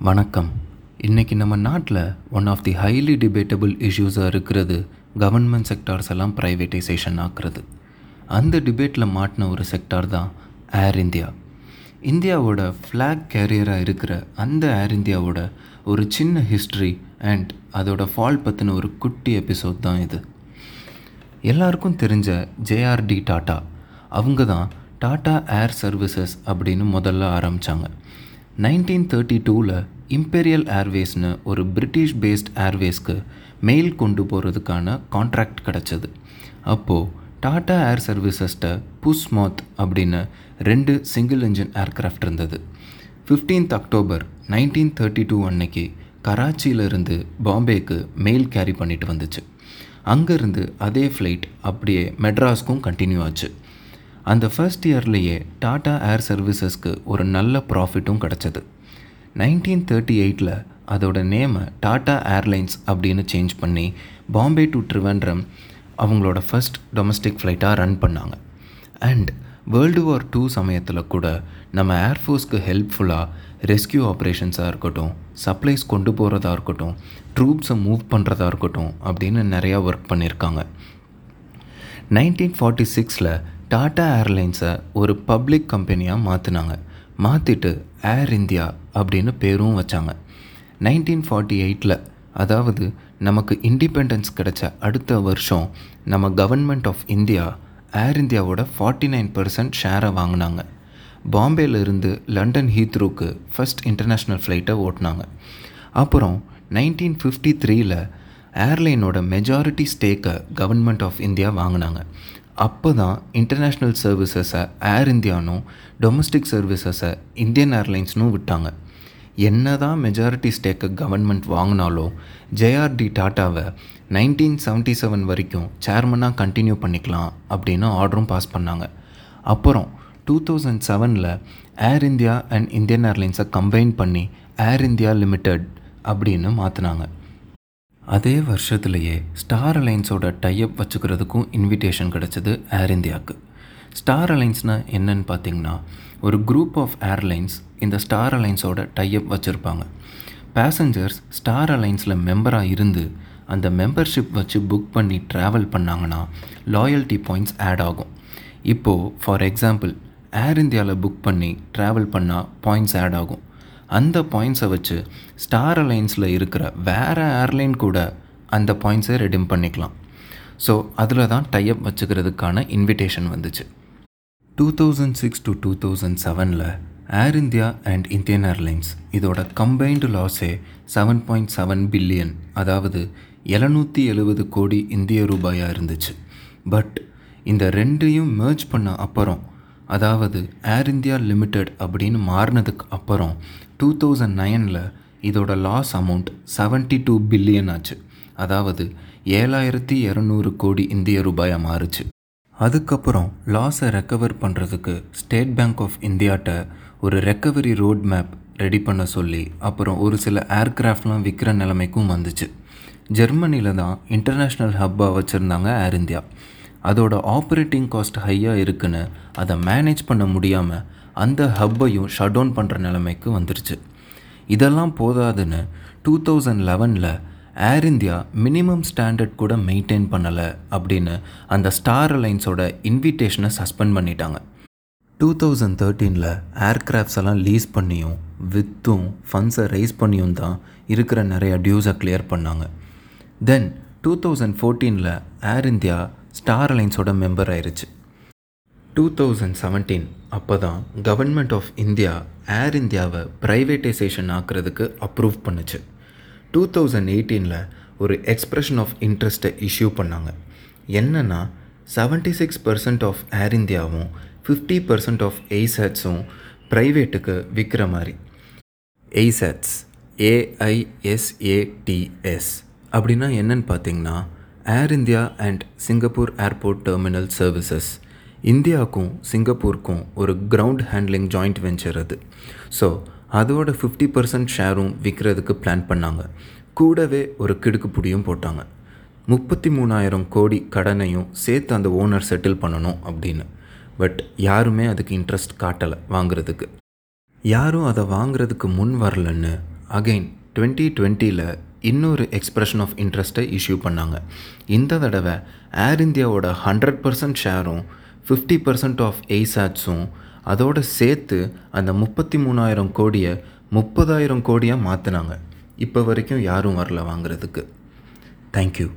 வணக்கம். இன்றைக்கி நம்ம நாட்டில் one of the highly debatable இஷ்யூஸாக இருக்கிறது கவர்மெண்ட் செக்டார்ஸ் எல்லாம் ப்ரைவேட்டைசேஷன் ஆக்குறது. அந்த டிபேட்டில் மாட்டின ஒரு செக்டார் தான் ஏர் இந்தியா இந்தியாவோட ஃப்ளாக் கேரியராக இருக்கிற அந்த ஏர் இந்தியாவோட ஒரு சின்ன ஹிஸ்ட்ரி அண்ட் அதோட ஃபால் பற்றின ஒரு குட்டி எபிசோட் தான் இது. எல்லாருக்கும் தெரிஞ்ச ஜேஆர்டி டாட்டா அவங்க தான் டாட்டா ஏர் சர்வீசஸ் அப்படின்னு முதல்ல ஆரம்பித்தாங்க நைன்டீன் தேர்ட்டி டூவில் இம்பீரியல் ஏர்வேஸ்னு ஒரு பிரிட்டிஷ் பேஸ்ட் ஏர்வேஸ்க்கு மெயில் கொண்டு போகிறதுக்கான கான்ட்ராக்ட் கிடச்சது. அப்போது டாடா ஏர் சர்வீசஸ்ட்ட புஸ்மாத் அப்படின்னு ரெண்டு சிங்கிள் இன்ஜின் ஏர்க்ராஃப்ட் இருந்தது. Fifteenth October nineteen thirty two அன்னைக்கு கராச்சியிலிருந்து பாம்பேக்கு மெயில் கேரி பண்ணிட்டு வந்துச்சு. அங்கேருந்து அதே ஃப்ளைட் அப்படியே மெட்ராஸ்க்கும் கண்டினியூ ஆச்சு. அந்த ஃபர்ஸ்ட் இயர்லேயே டாடா ஏர் சர்வீசஸ்க்கு ஒரு நல்ல ப்ராஃபிட்டும் கிடச்சிது. நைன்டீன் தேர்ட்டி எயிட்டில் அதோட நேமை டாடா ஏர்லைன்ஸ் அப்படின்னு சேஞ்ச் பண்ணி பாம்பே டு ட்ரிவாண்ட்ரம் அவங்களோட ஃபர்ஸ்ட் டொமஸ்டிக் ஃப்ளைட்டாக ரன் பண்ணாங்க. அண்ட் வேர்ல்டு வார் டூ சமயத்தில் கூட நம்ம ஏர்ஃபோர்ஸ்க்கு ஹெல்ப்ஃபுல்லாக ரெஸ்கியூ ஆப்ரேஷன்ஸாக இருக்கட்டும் சப்ளைஸ் கொண்டு போகிறதா இருக்கட்டும் ட்ரூப்ஸை மூவ் பண்ணுறதா இருக்கட்டும் அப்படின்னு நிறையா ஒர்க் பண்ணியிருக்காங்க. நைன்டீன் ஃபார்ட்டி சிக்ஸில் டாடா ஏர்லைன்ஸை ஒரு பப்ளிக் கம்பெனியாக மாற்றினாங்க மாற்றிட்டு ஏர் இந்தியா அப்படின்னு பேரும் வச்சாங்க. நைன்டீன் ஃபார்ட்டி எயிட்டில் அதாவது நமக்கு இண்டிபெண்டன்ஸ் கிடைச்ச அடுத்த வருஷம் நம்ம கவர்மெண்ட் ஆஃப் இந்தியா ஏர் இந்தியாவோட ஃபார்ட்டி நைன் பர்சன்ட் ஷேரை வாங்கினாங்க. பாம்பேலேருந்து லண்டன் ஹீத்ரூக்கு ஃபஸ்ட் இன்டர்நேஷ்னல் ஃப்ளைட்டை ஓட்டினாங்க. அப்புறம் நைன்டீன் ஃபிஃப்டி த்ரீயில் ஏர்லைனோட மெஜாரிட்டி ஸ்டேக்கை கவர்மெண்ட் ஆஃப் இந்தியா வாங்கினாங்க. அப்போ தான் இன்டர்நேஷ்னல் சர்வீசஸை ஏர் இந்தியானும் டொமஸ்டிக் சர்வீசஸை இந்தியன் ஏர்லைன்ஸ்னும் விட்டாங்க. என்ன தான் மெஜாரிட்டி ஸ்டேக்கை கவர்மெண்ட் வாங்கினாலும் ஜேஆர்டி டாட்டாவை நைன்டீன் செவன்ட்டி செவன் வரைக்கும் சேர்மனாக கண்டினியூ பண்ணிக்கலாம் அப்படின்னு ஆர்டரும் பாஸ் பண்ணாங்க. அப்புறம் டூ தௌசண்ட் செவனில் ஏர் இந்தியா அண்ட் இந்தியன் ஏர்லைன்ஸை கம்பைன் பண்ணி ஏர் இந்தியா லிமிடெட் அப்படின்னு மாற்றினாங்க அதே வருஷத்துலேயே ஸ்டார் அலைன்ஸோட டைஅப் வச்சுக்கிறதுக்கும் இன்விடேஷன் கிடச்சிது ஏர் இந்தியாவுக்கு ஸ்டார் அலைன்ஸ்னால் என்னன்னு பார்த்தீங்கன்னா ஒரு குரூப் ஆஃப் ஏர்லைன்ஸ் இந்த ஸ்டார் அலைன்ஸோட டைஅப் வச்சுருப்பாங்க. பேசஞ்சர்ஸ் ஸ்டார் அலைன்ஸில் மெம்பராக இருந்து அந்த மெம்பர்ஷிப் வச்சு புக் பண்ணி ட்ராவல் பண்ணாங்கன்னா லாயல்ட்டி பாயிண்ட்ஸ் ஆட் ஆகும். இப்போது ஃபார் எக்ஸாம்பிள் ஏர் இந்தியாவில் புக் பண்ணி ட்ராவல் பண்ணால் பாயிண்ட்ஸ் ஆட் ஆகும். அந்த பாயிண்ட்ஸை வச்சு ஸ்டார் அலைன்ஸில் இருக்கிற வேறு ஏர்லைன் கூட அந்த பாயிண்ட்ஸை ரெடிம் பண்ணிக்கலாம். ஸோ அதில் தான் டைஅப் வச்சுக்கிறதுக்கான இன்விடேஷன் வந்துச்சு. Two thousand six to two thousand செவனில் air India and Indian airlines இதோட கம்பைன்டு லாஸே செவன் பாயிண்ட் செவன் பில்லியன் அதாவது எழுநூற்றி எழுபது கோடி இந்திய ரூபாயாக இருந்துச்சு. பட் இந்த ரெண்டையும் மேர்ஜ் பண்ண அப்புறம் அதாவது ஏர் இந்தியா லிமிடெட் அப்படின்னு மாறினதுக்கு அப்புறம் டூ தௌசண்ட் நைனில் இதோட loss amount seventy two billion ஆச்சு. அதாவது ஏழாயிரத்தி இரநூறு கோடி இந்திய ரூபாயாக மாறுச்சு. அதுக்கப்புறம் லாஸை ரெக்கவர் பண்ணுறதுக்கு ஸ்டேட் பேங்க் ஆஃப் இந்தியாட்ட ஒரு ரெக்கவரி ரோட் மேப் ரெடி பண்ண சொல்லி அப்புறம் ஒரு சில ஏர்க்ராஃப்ட்லாம் விற்கிற நிலைமைக்கும் வந்துச்சு. ஜெர்மனியில் தான் இன்டர்நேஷ்னல் ஹப்பாக வச்சுருந்தாங்க ஏர் இந்தியா அதோட ஆப்ரேட்டிங் காஸ்ட் ஹையாக இருக்குன்னு அதை மேனேஜ் பண்ண முடியாமல் அந்த ஹப்பையும் ஷட் டவுன் பண்ணுற நிலைமைக்கு வந்துருச்சு. இதெல்லாம் போதாதுன்னு டூ தௌசண்ட் லெவனில் ஏர் இந்தியா மினிமம் ஸ்டாண்டர்ட் கூட மெயின்டைன் பண்ணலை அப்படின்னு அந்த ஸ்டார் அலைன்ஸோட இன்விடேஷனை சஸ்பெண்ட் பண்ணிட்டாங்க. டூ தௌசண்ட் தேர்ட்டீனில் ஏர்க்ராஃப்ட்ஸ் எல்லாம் லீஸ் பண்ணியும் வித்தும் ஃபண்ட்ஸை ரைஸ் பண்ணியும் தான் இருக்கிற நிறைய டியூஸை கிளியர் பண்ணாங்க. தென் டூ தௌசண்ட் ஃபோர்டீனில் ஏர் இந்தியா ஸ்டார் அலைன்ஸோட மெம்பர் ஆயிருச்சு. டூ தௌசண்ட் செவன்டீன் அப்போ தான் கவர்மெண்ட் ஆஃப் இந்தியா ஏர் இந்தியாவை ப்ரைவேட்டைசேஷன் ஆக்கிறதுக்கு அப்ரூவ் பண்ணுச்சு. டூ தௌசண்ட் எயிட்டீனில் ஒரு எக்ஸ்ப்ரெஷன் ஆஃப் இன்ட்ரெஸ்ட்டை இஷ்யூ பண்ணாங்க. என்னென்னா seventy six percent of air இந்தியாவும் ஃபிஃப்டி பர்சன்ட் ஆஃப் எய்சட்ஸும் ப்ரைவேட்டுக்கு விற்கிற மாதிரி. எய்சட்ஸ் ஏஐஎஸ்ஏடிஎஸ் அப்படின்னா என்னன்னு பார்த்தீங்கன்னா air India and Singapore airport terminal services இந்தியாவுக்கும் சிங்கப்பூருக்கும் ஒரு கிரவுண்ட் ஹேண்ட்லிங் ஜாயிண்ட் வெஞ்சர் அது. ஸோ அதோட ஃபிஃப்டி பர்சன்ட் ஷேரும் விற்கிறதுக்கு பிளான் பண்ணாங்க. கூடவே ஒரு கிடுக்கு புடியும் போட்டாங்க. முப்பத்தி மூணாயிரம் கோடி கடனையும் சேர்த்து அந்த ஓனர் செட்டில் பண்ணணும் அப்படின்னு. பட் யாருமே அதுக்கு இன்ட்ரெஸ்ட் காட்டலை வாங்குறதுக்கு. யாரும் அதை வாங்குறதுக்கு முன் வரலன்னு அகெயின் டுவெண்ட்டி டுவெண்ட்டியில் இன்னொரு எக்ஸ்பிரஷன் ஆஃப் இன்ட்ரெஸ்ட்டை இஷ்யூ பண்ணாங்க. இந்த தடவை ஏர் இந்தியாவோட ஹண்ட்ரட் பர்சன்ட் ஷேரும் ஃபிஃப்டி பர்சன்ட் ஆஃப் எய்சாட்ஸும் அதோடு சேர்த்து அந்த முப்பத்தி மூணாயிரம் கோடியை முப்பதாயிரம் கோடியாக மாற்றினாங்க இப்போ வரைக்கும் யாரும் வரல வாங்குறதுக்கு. தேங்க்யூ